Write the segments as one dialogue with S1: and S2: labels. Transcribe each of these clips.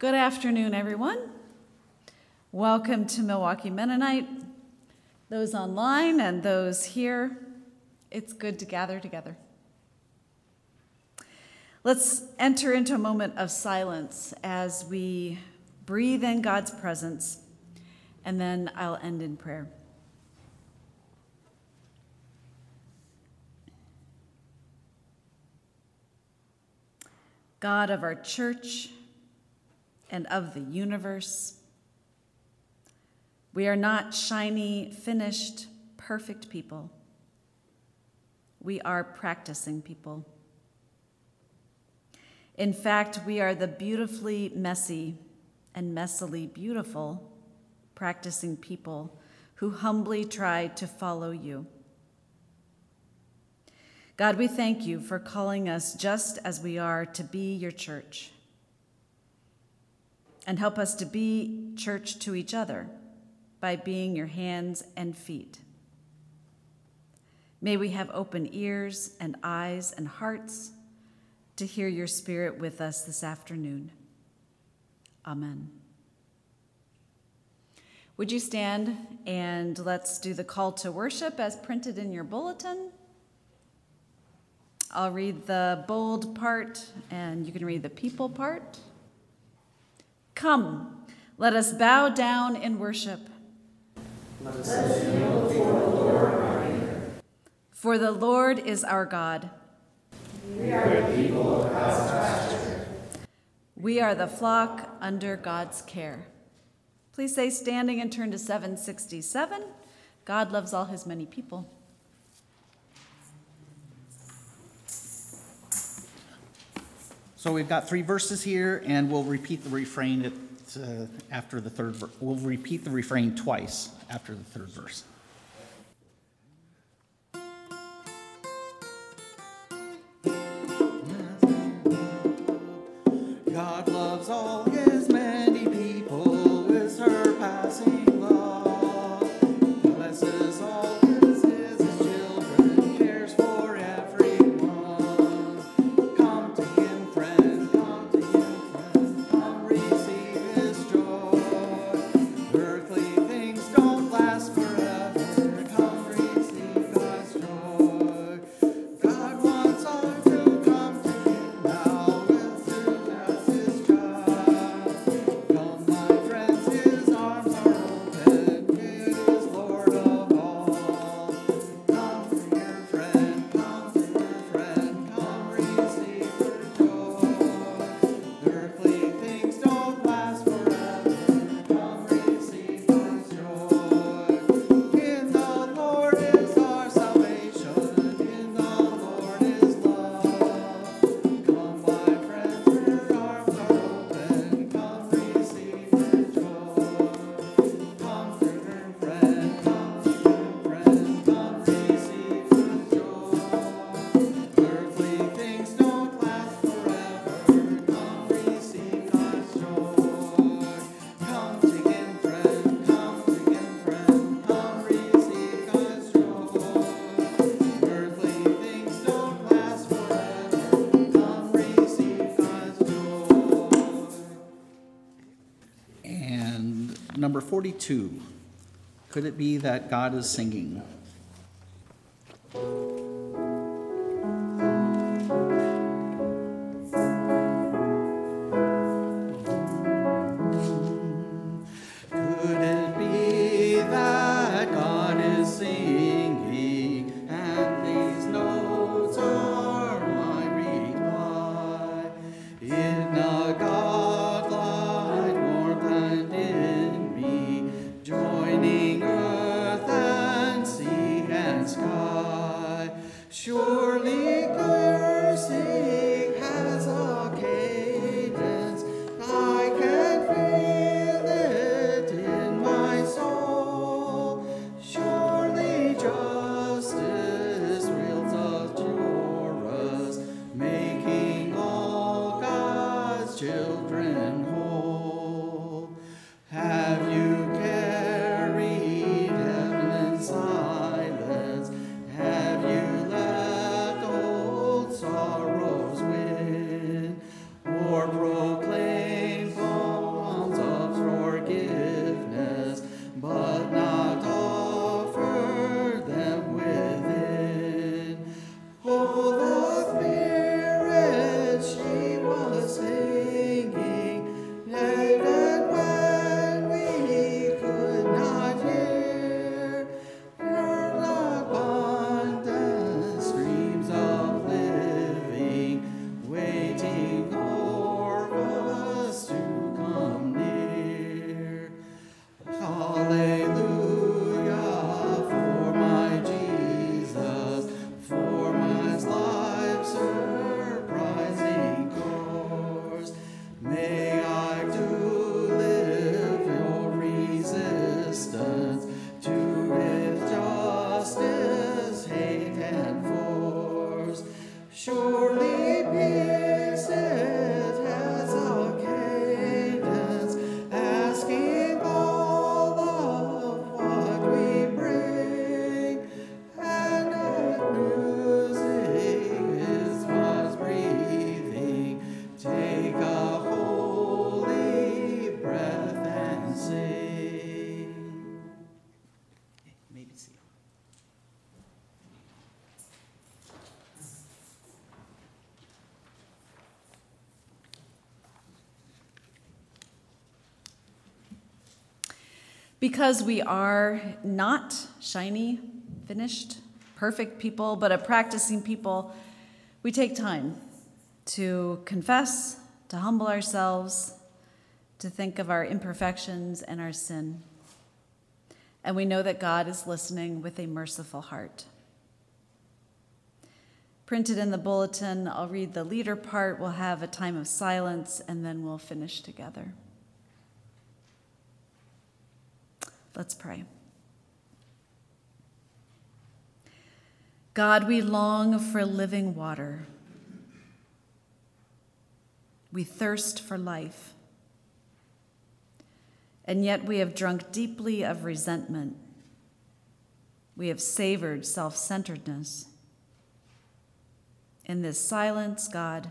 S1: Good afternoon, everyone. Welcome to Milwaukee Mennonite. Those online and those here, it's good to gather together. Let's enter into a moment of silence as we breathe in God's presence, and then I'll end in prayer. God of our church and of the universe. We are not shiny, finished, perfect people. We are practicing people. In fact, we are the beautifully messy and messily beautiful practicing people who humbly try to follow you. God, we thank you for calling us just as we are to be your church. And help us to be church to each other by being your hands and feet. May we have open ears and eyes and hearts to hear your spirit with us this afternoon. Amen. Would you stand and let's do the call to worship as printed in your bulletin? I'll read the bold part, and you can read the people part. Come, let us bow down in worship. Let us kneel before the Lord our Maker. For the Lord is our God.
S2: We are the people of God's pasture.
S1: We are the flock under God's care. Please say standing and turn to 767. God loves all his many people.
S3: So we've got three verses here, and we'll repeat the refrain at, uh, after the third. Ver- we'll repeat the refrain twice after the third verse. God loves all his many people with surpassing love. 42, could it be that God is singing?
S1: Because we are not shiny, finished, perfect people, but a practicing people, we take time to confess, to humble ourselves, to think of our imperfections and our sin. And we know that God is listening with a merciful heart. Printed in the bulletin, I'll read the leader part. We'll have a time of silence and then we'll finish together. Let's pray. God, we long for living water. We thirst for life. And yet we have drunk deeply of resentment. We have savored self centeredness. In this silence, God,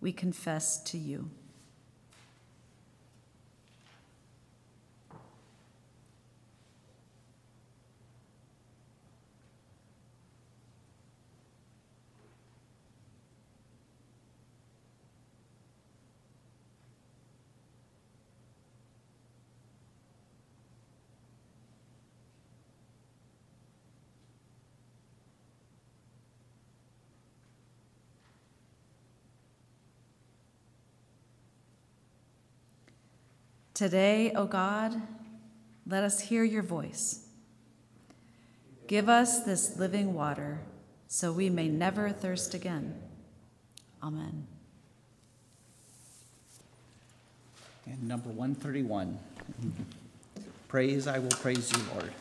S1: we confess to you. Today, O God, let us hear your voice. Give us this living water so we may never thirst again. Amen.
S3: And number 131 Praise, I will praise you, Lord.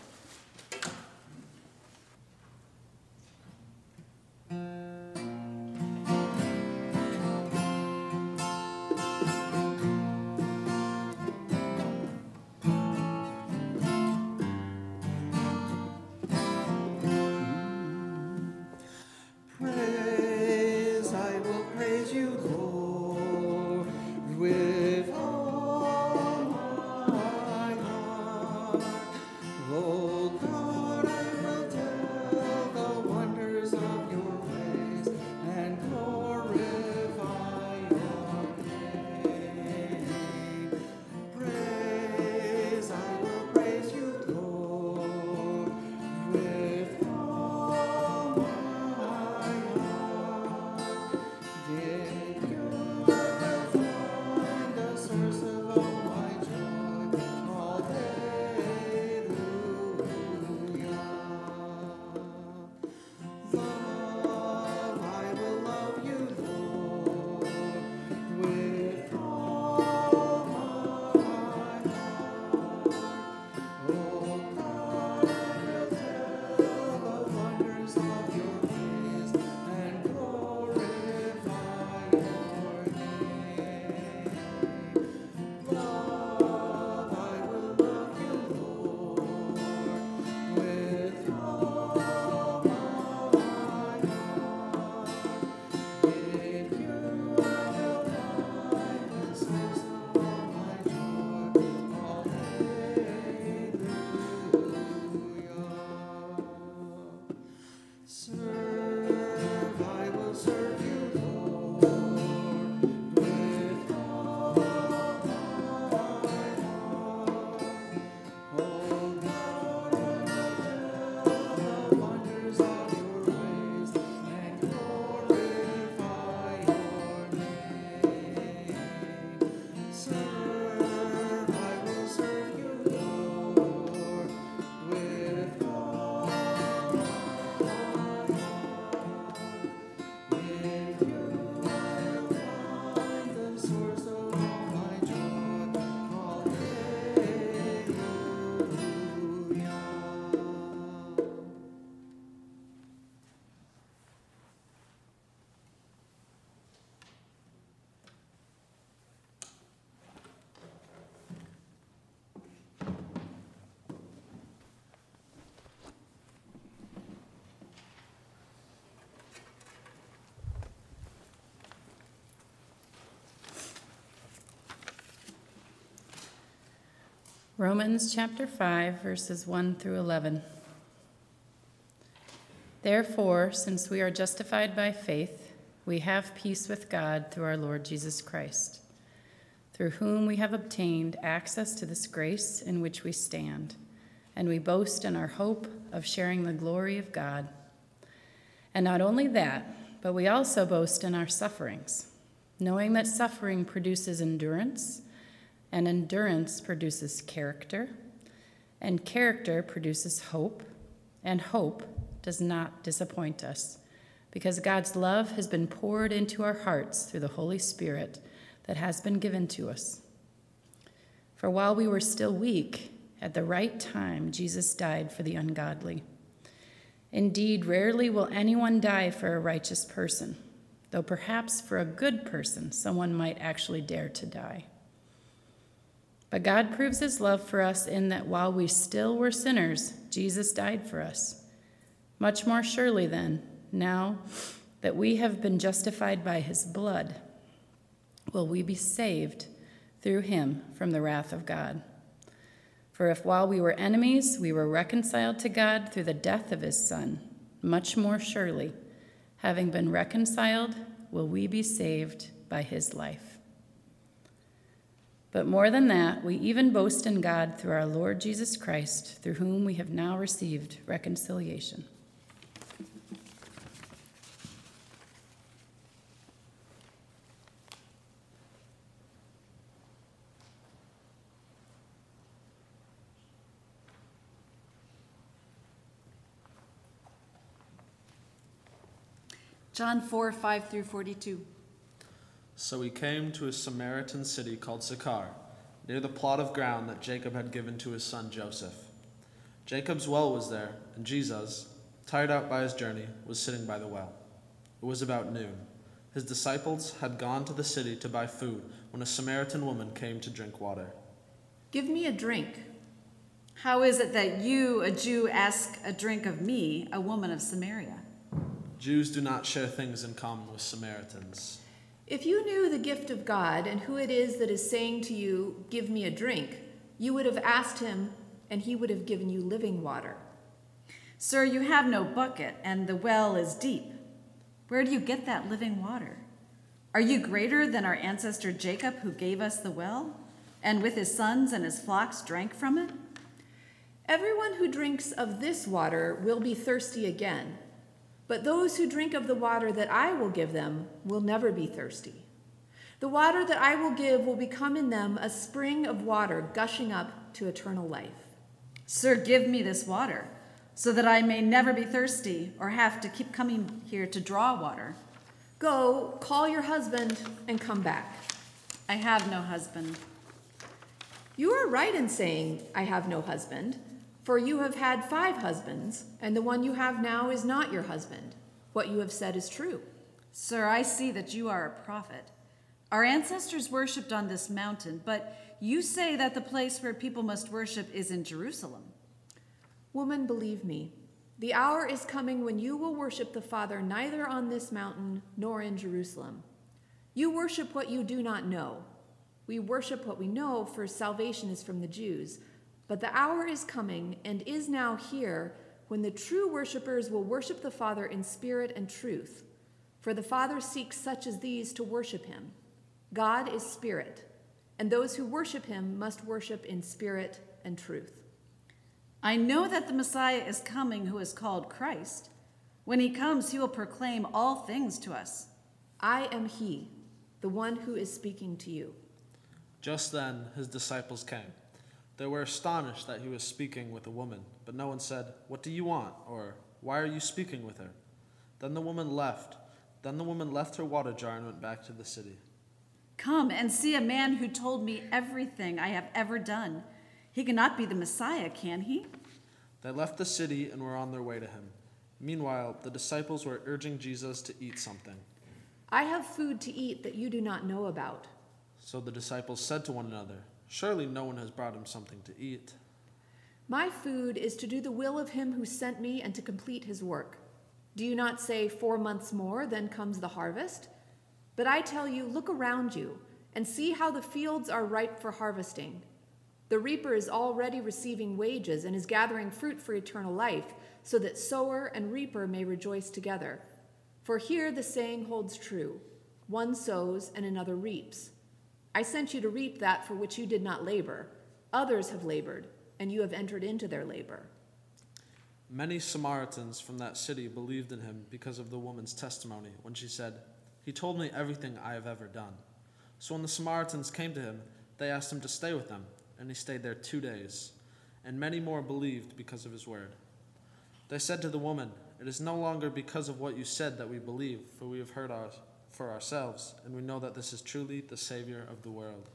S3: Love,
S2: Romans chapter 5, verses 1 through 11. Therefore, since we are justified by faith, we have peace with God through our Lord Jesus Christ,
S4: through whom we have obtained access to this grace in which we stand, and we boast in our hope of sharing the glory of God. And not only that, but we also boast in our sufferings, knowing that suffering produces endurance, and endurance produces character, and character produces hope, and hope does not disappoint us, because God's love has been poured into our hearts through the Holy Spirit that has been given to us. For while we were still weak, at the right time, Jesus died for the ungodly. Indeed, rarely will anyone die for a righteous person, though perhaps for a good person someone might actually dare to die. But God proves his love for us in that while we still were sinners, Jesus died for us. Much more surely, then, now that we have been justified by his blood, will we be saved through him from the wrath of God. For if while we were enemies, we were reconciled to God through the death of his Son, much more surely, having been reconciled, will we be saved by his life. But more than that, we even boast in God through our Lord Jesus Christ, through whom we have now received reconciliation.
S1: John 4 5 through 42.
S2: So he came to a Samaritan city called Sychar, near the plot of ground that Jacob had given to his son Joseph. Jacob's well was there, and Jesus, tired out by his journey, was sitting by the well. It was about noon. His disciples had gone to the city to buy food when a Samaritan woman came to drink water.
S5: Give me a drink.
S1: How is it that you, a Jew, ask a drink of me, a woman of Samaria?
S2: Jews do not share things in common with Samaritans.
S5: If you knew the gift of God and who it is that is saying to you, Give me a drink, you would have asked him, and he would have given you living water.
S1: Sir, you have no bucket, and the well is deep. Where do you get that living water? Are you greater than our ancestor Jacob, who gave us the well, and with his sons and his flocks drank from it?
S5: Everyone who drinks of this water will be thirsty again. But those who drink of the water that I will give them will never be thirsty. The water that I will give will become in them a spring of water gushing up to eternal life.
S1: Sir, give me this water, so that I may never be thirsty or have to keep coming here to draw water.
S5: Go, call your husband, and come back.
S1: I have no husband.
S5: You are right in saying, I have no husband. For you have had five husbands, and the one you have now is not your husband. What you have said is true.
S1: Sir, I see that you are a prophet. Our ancestors worshipped on this mountain, but you say that the place where people must worship is in Jerusalem.
S5: Woman, believe me, the hour is coming when you will worship the Father neither on this mountain nor in Jerusalem. You worship what you do not know. We worship what we know, for salvation is from the Jews. But the hour is coming and is now here when the true worshippers will worship the Father in spirit and truth. For the Father seeks such as these to worship him. God is spirit, and those who worship him must worship in spirit and truth.
S1: I know that the Messiah is coming who is called Christ. When he comes, he will proclaim all things to us.
S5: I am he, the one who is speaking to you.
S2: Just then his disciples came. They were astonished that he was speaking with a woman, but no one said, What do you want? or Why are you speaking with her? Then the woman left. Then the woman left her water jar and went back to the city.
S1: Come and see a man who told me everything I have ever done. He cannot be the Messiah, can he?
S2: They left the city and were on their way to him. Meanwhile, the disciples were urging Jesus to eat something.
S5: I have food to eat that you do not know about.
S2: So the disciples said to one another, Surely no one has brought him something to eat.
S5: My food is to do the will of him who sent me and to complete his work. Do you not say, Four months more, then comes the harvest? But I tell you, look around you and see how the fields are ripe for harvesting. The reaper is already receiving wages and is gathering fruit for eternal life, so that sower and reaper may rejoice together. For here the saying holds true one sows and another reaps. I sent you to reap that for which you did not labor. Others have labored, and you have entered into their labor.
S2: Many Samaritans from that city believed in him because of the woman's testimony when she said, He told me everything I have ever done. So when the Samaritans came to him, they asked him to stay with them, and he stayed there two days. And many more believed because of his word. They said to the woman, It is no longer because of what you said that we believe, for we have heard our, for ourselves, and we know that this is truly the Savior of the world.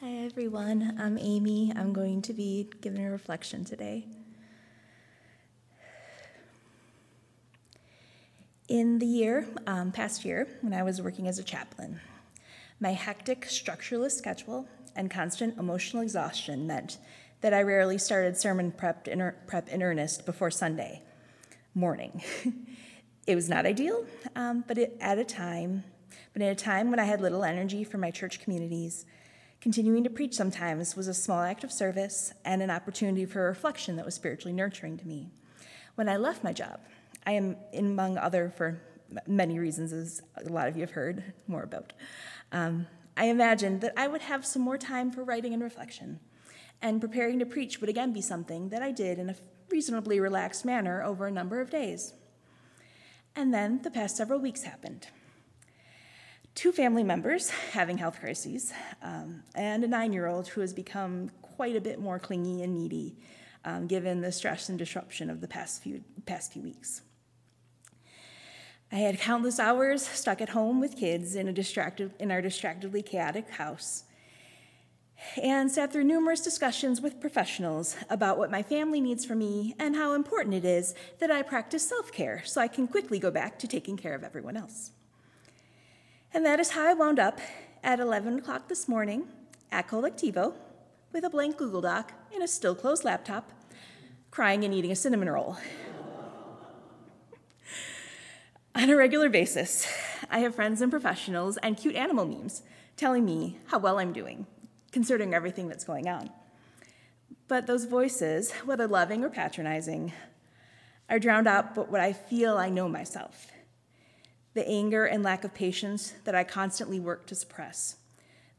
S6: Hi everyone, I'm Amy. I'm going to be giving a reflection today. In the year, um, past year, when I was working as a chaplain, my hectic, structureless schedule and constant emotional exhaustion meant that I rarely started sermon prep in, prep in earnest before Sunday morning. it was not ideal, um, but it, at a time, but at a time when I had little energy for my church communities Continuing to preach sometimes was a small act of service and an opportunity for reflection that was spiritually nurturing to me. When I left my job, I am, among other, for many reasons, as a lot of you have heard more about, um, I imagined that I would have some more time for writing and reflection. And preparing to preach would again be something that I did in a reasonably relaxed manner over a number of days. And then the past several weeks happened two family members having health crises, um, and a nine year old who has become quite a bit more clingy and needy um, given the stress and disruption of the past few, past few weeks. I had countless hours stuck at home with kids in, a distracted, in our distractedly chaotic house, and sat through numerous discussions with professionals about what my family needs from me and how important it is that I practice self care so I can quickly go back to taking care of everyone else. And that is how I wound up at 11 o'clock this morning at Colectivo with a blank Google Doc and a still closed laptop, crying and eating a cinnamon roll. On a regular basis, I have friends and professionals and cute animal memes telling me how well I'm doing, considering everything that's going on. But those voices, whether loving or patronizing, are drowned out by what I feel I know myself the anger and lack of patience that I constantly work to suppress,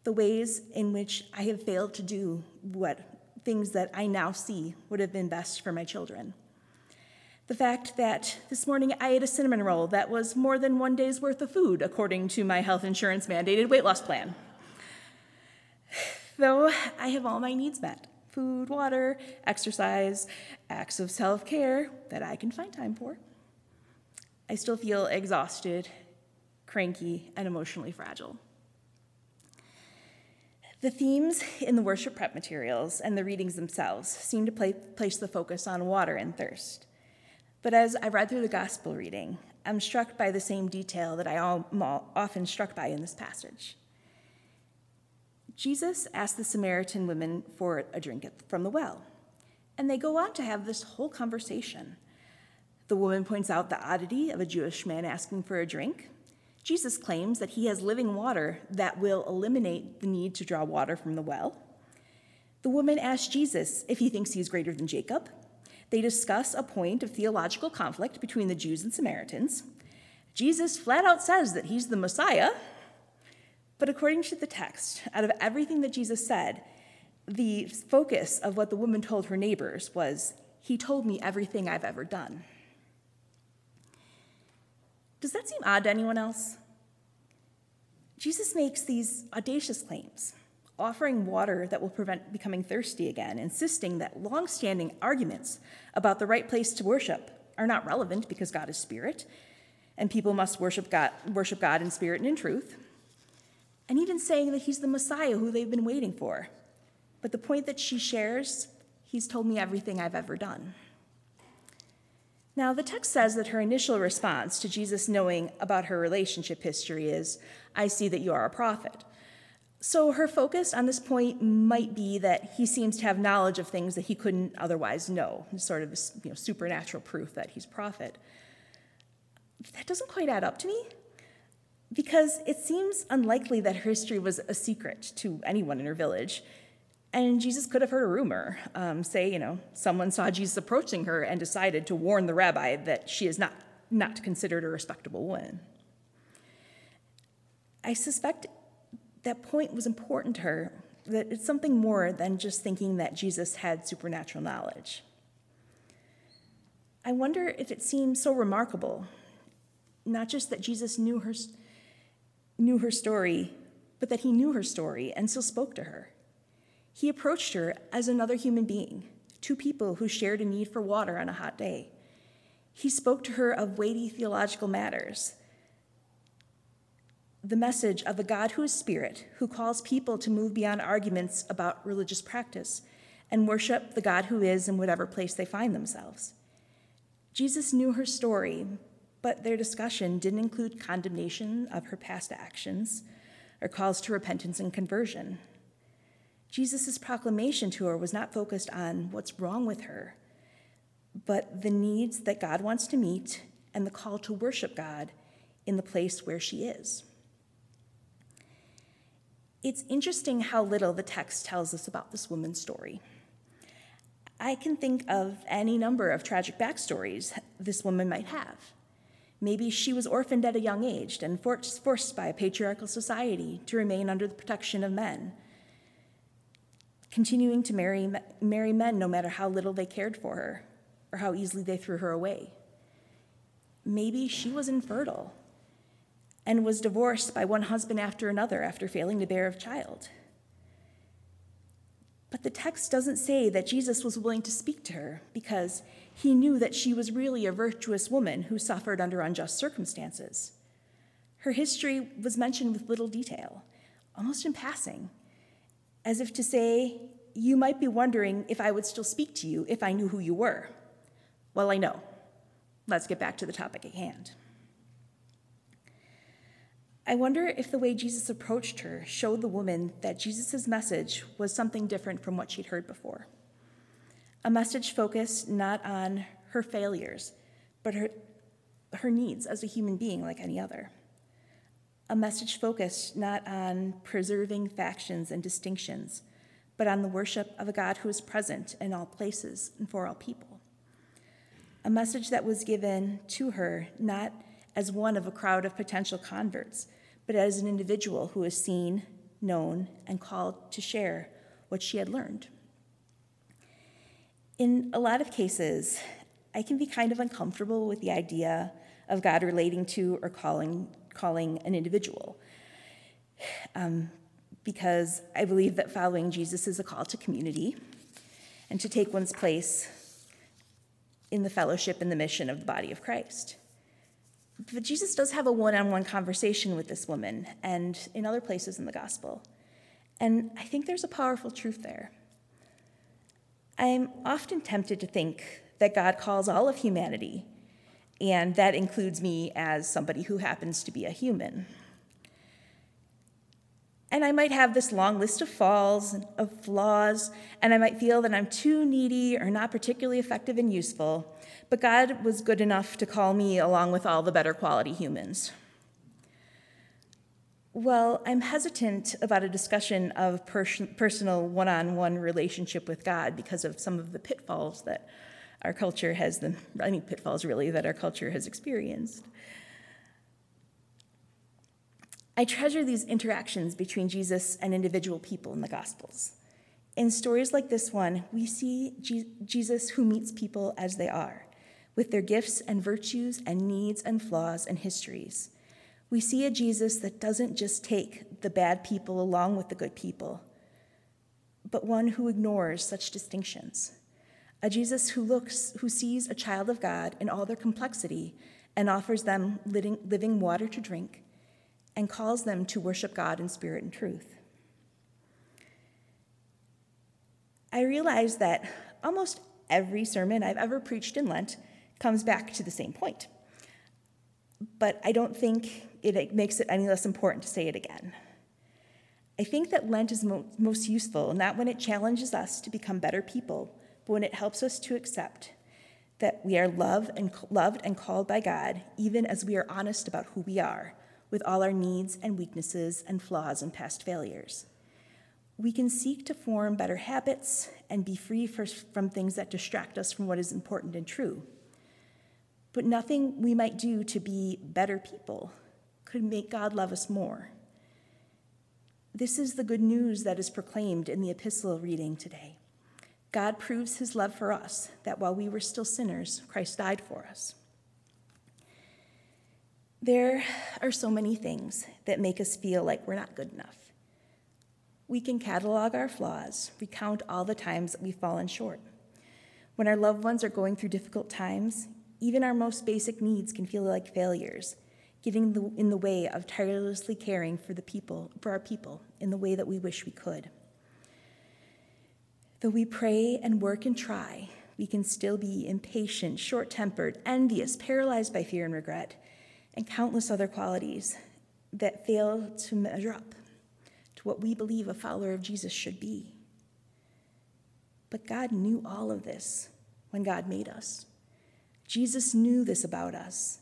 S6: the ways in which I have failed to do what things that I now see would have been best for my children. The fact that this morning I ate a cinnamon roll that was more than one day's worth of food, according to my health insurance mandated weight loss plan. Though I have all my needs met food, water, exercise, acts of self care that I can find time for. I still feel exhausted, cranky, and emotionally fragile. The themes in the worship prep materials and the readings themselves seem to play, place the focus on water and thirst. But as I read through the gospel reading, I'm struck by the same detail that I am often struck by in this passage. Jesus asked the Samaritan women for a drink from the well, and they go on to have this whole conversation the woman points out the oddity of a Jewish man asking for a drink. Jesus claims that he has living water that will eliminate the need to draw water from the well. The woman asks Jesus if he thinks he is greater than Jacob. They discuss a point of theological conflict between the Jews and Samaritans. Jesus flat out says that he's the Messiah. But according to the text, out of everything that Jesus said, the focus of what the woman told her neighbors was, He told me everything I've ever done. Does that seem odd to anyone else? Jesus makes these audacious claims, offering water that will prevent becoming thirsty again, insisting that long-standing arguments about the right place to worship are not relevant because God is spirit, and people must worship God, worship God in spirit and in truth, and even saying that he's the Messiah who they've been waiting for. But the point that she shares, he's told me everything I've ever done. Now, the text says that her initial response to Jesus knowing about her relationship history is, I see that you are a prophet. So her focus on this point might be that he seems to have knowledge of things that he couldn't otherwise know, sort of you know, supernatural proof that he's prophet. That doesn't quite add up to me because it seems unlikely that her history was a secret to anyone in her village. And Jesus could have heard a rumor, um, say, you know, someone saw Jesus approaching her and decided to warn the rabbi that she is not, not considered a respectable woman. I suspect that point was important to her, that it's something more than just thinking that Jesus had supernatural knowledge. I wonder if it seems so remarkable, not just that Jesus knew her, knew her story, but that he knew her story and still spoke to her. He approached her as another human being, two people who shared a need for water on a hot day. He spoke to her of weighty theological matters, the message of a God who is spirit, who calls people to move beyond arguments about religious practice and worship the God who is in whatever place they find themselves. Jesus knew her story, but their discussion didn't include condemnation of her past actions or calls to repentance and conversion. Jesus' proclamation to her was not focused on what's wrong with her, but the needs that God wants to meet and the call to worship God in the place where she is. It's interesting how little the text tells us about this woman's story. I can think of any number of tragic backstories this woman might have. Maybe she was orphaned at a young age and forced by a patriarchal society to remain under the protection of men continuing to marry, marry men no matter how little they cared for her or how easily they threw her away. Maybe she was infertile and was divorced by one husband after another after failing to bear a child. But the text doesn't say that Jesus was willing to speak to her because he knew that she was really a virtuous woman who suffered under unjust circumstances. Her history was mentioned with little detail, almost in passing as if to say, You might be wondering if I would still speak to you if I knew who you were. Well, I know. Let's get back to the topic at hand. I wonder if the way Jesus approached her showed the woman that Jesus' message was something different from what she'd heard before. A message focused not on her failures, but her, her needs as a human being like any other a message focused not on preserving factions and distinctions, but on the worship of a God who is present in all places and for all people. A message that was given to her not as one of a crowd of potential converts, but as an individual who is seen, known, and called to share what she had learned. In a lot of cases, I can be kind of uncomfortable with the idea of God relating to or calling calling an individual. Um, because I believe that following Jesus is a call to community and to take one's place in the fellowship and the mission of the body of Christ. But Jesus does have a one on one conversation with this woman and in other places in the gospel. And I think there's a powerful truth there. I'm often tempted to think that God calls all of humanity and that includes me as somebody who happens to be a human. And I might have this long list of falls, of flaws, and I might feel that I'm too needy or not particularly effective and useful, but God was good enough to call me along with all the better quality humans. Well, I'm hesitant about a discussion of pers- personal one on one relationship with God because of some of the pitfalls that our culture has the any pitfalls really that our culture has experienced. I treasure these interactions between Jesus and individual people in the Gospels. In stories like this one, we see Jesus who meets people as they are, with their gifts and virtues and needs and flaws and histories. We see a Jesus that doesn't just take the bad people along with the good people, but one who ignores such distinctions a Jesus who looks, who sees a child of God in all their complexity and offers them living, living water to drink and calls them to worship God in spirit and truth. I realize that almost every sermon I've ever preached in Lent comes back to the same point. But I don't think it makes it any less important to say it again. I think that Lent is most useful not when it challenges us to become better people but when it helps us to accept that we are loved and, loved and called by God, even as we are honest about who we are, with all our needs and weaknesses and flaws and past failures. We can seek to form better habits and be free for, from things that distract us from what is important and true. But nothing we might do to be better people could make God love us more. This is the good news that is proclaimed in the epistle reading today. God proves his love for us, that while we were still sinners, Christ died for us. There are so many things that make us feel like we're not good enough. We can catalog our flaws, recount all the times that we've fallen short. When our loved ones are going through difficult times, even our most basic needs can feel like failures, getting in the way of tirelessly caring for the people, for our people, in the way that we wish we could. Though we pray and work and try, we can still be impatient, short tempered, envious, paralyzed by fear and regret, and countless other qualities that fail to measure up to what we believe a follower of Jesus should be. But God knew all of this when God made us. Jesus knew this about us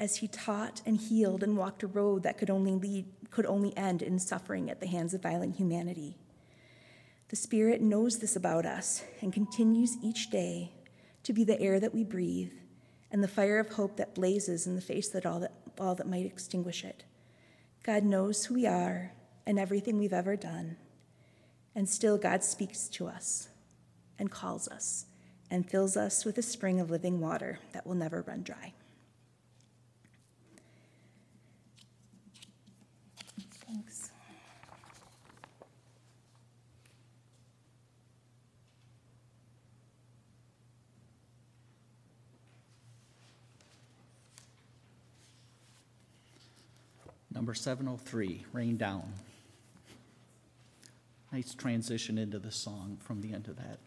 S6: as he taught and healed and walked a road that could only lead could only end in suffering at the hands of violent humanity. The Spirit knows this about us and continues each day to be the air that we breathe and the fire of hope that blazes in the face that all that all that might extinguish it. God knows who we are and everything we've ever done. And still, God speaks to us and calls us and fills us with a spring of living water that will never run dry.
S3: Number 703, Rain Down. Nice transition into the song from the end of that.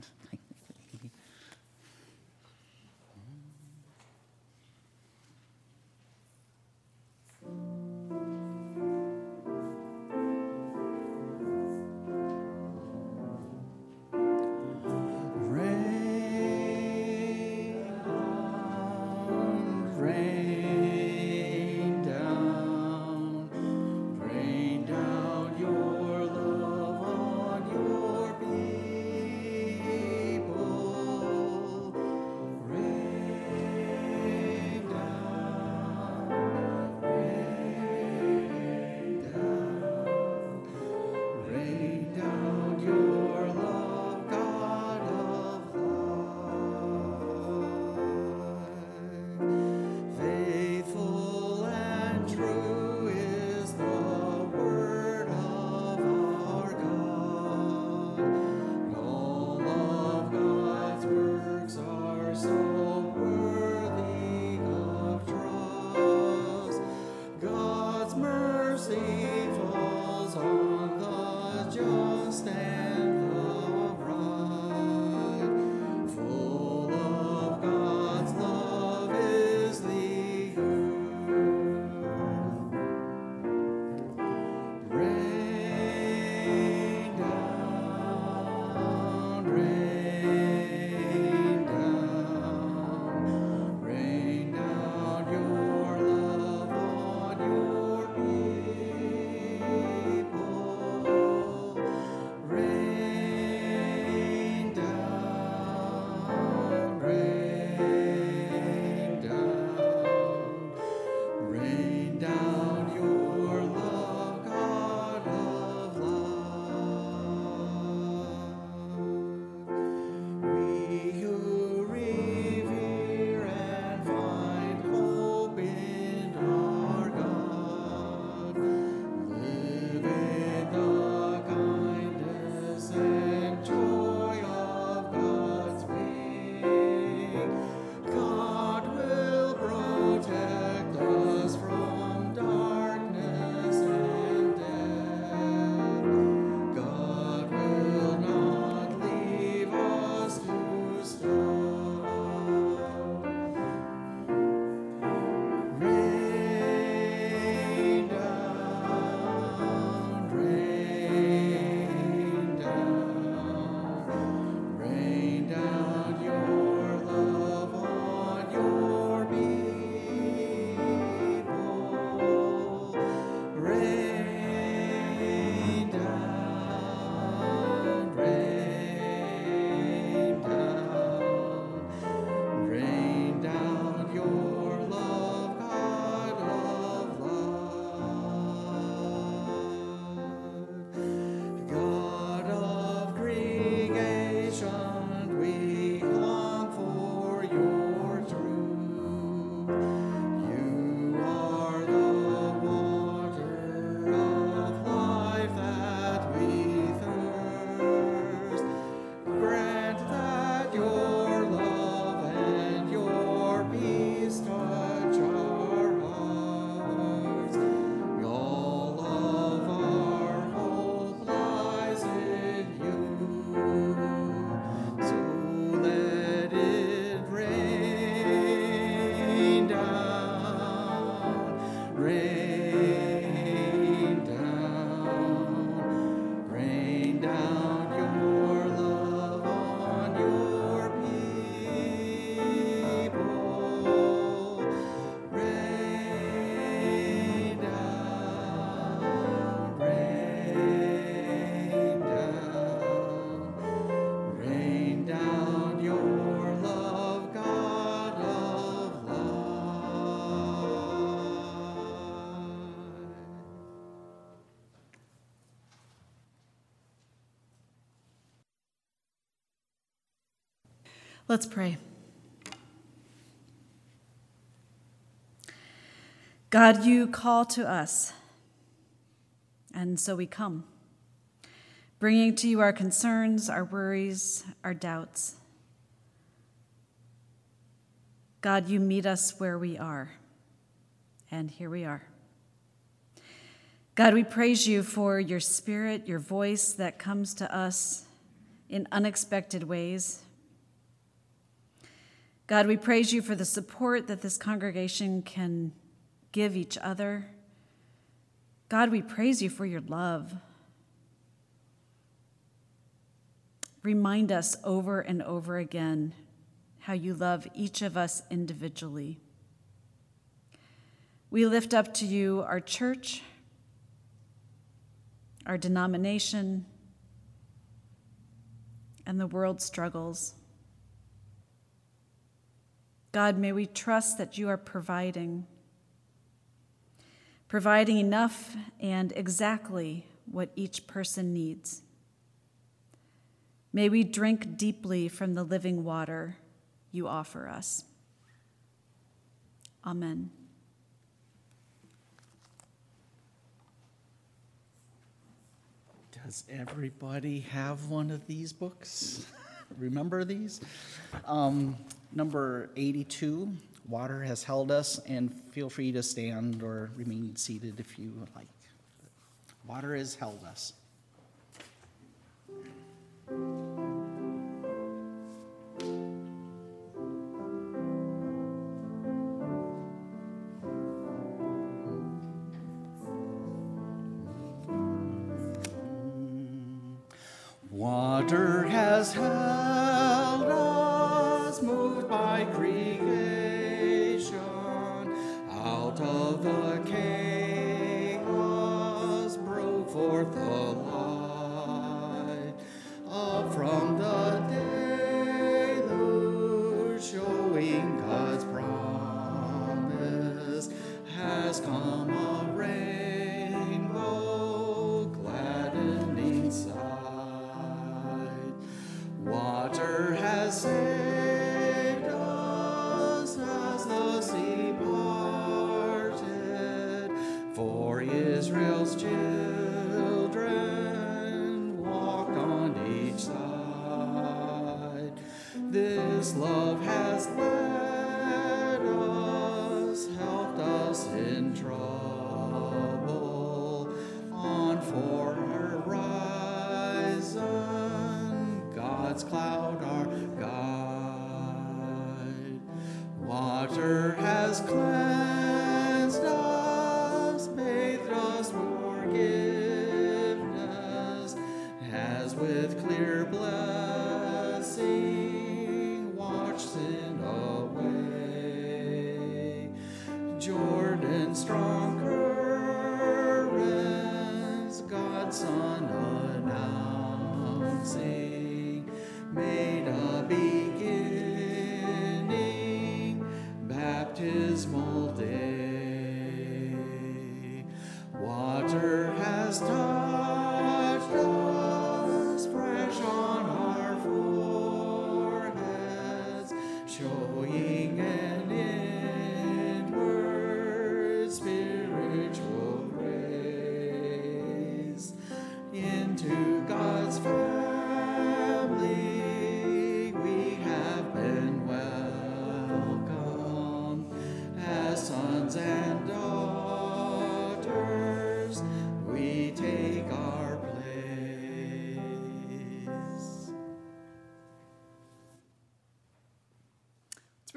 S1: Let's pray. God, you call to us, and so we come, bringing to you our concerns, our worries, our doubts. God, you meet us where we are, and here we are. God, we praise you for your spirit, your voice that comes to us in unexpected ways. God, we praise you for the support that this congregation can give each other. God, we praise you for your love. Remind us over and over again how you love each of us individually. We lift up to you our church, our denomination, and the world's struggles. God, may we trust that you are providing, providing enough and exactly what each person needs. May we drink deeply from the living water you offer us. Amen.
S7: Does everybody have one of these books? Remember these? Um, number 82, Water Has Held Us, and feel free to stand or remain seated if you like. Water has held us.
S3: Water has held showing God's This love has led us, helped us in trouble, on for horizon, God's cloud our guide. Water has cleansed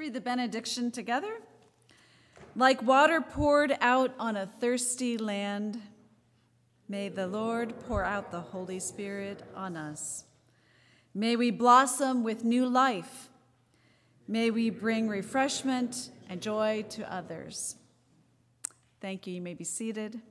S1: read the benediction together. Like water poured out on a thirsty land, may the Lord pour out the Holy Spirit on us. May we blossom with new life. May we bring refreshment and joy to others. Thank you. You may be seated.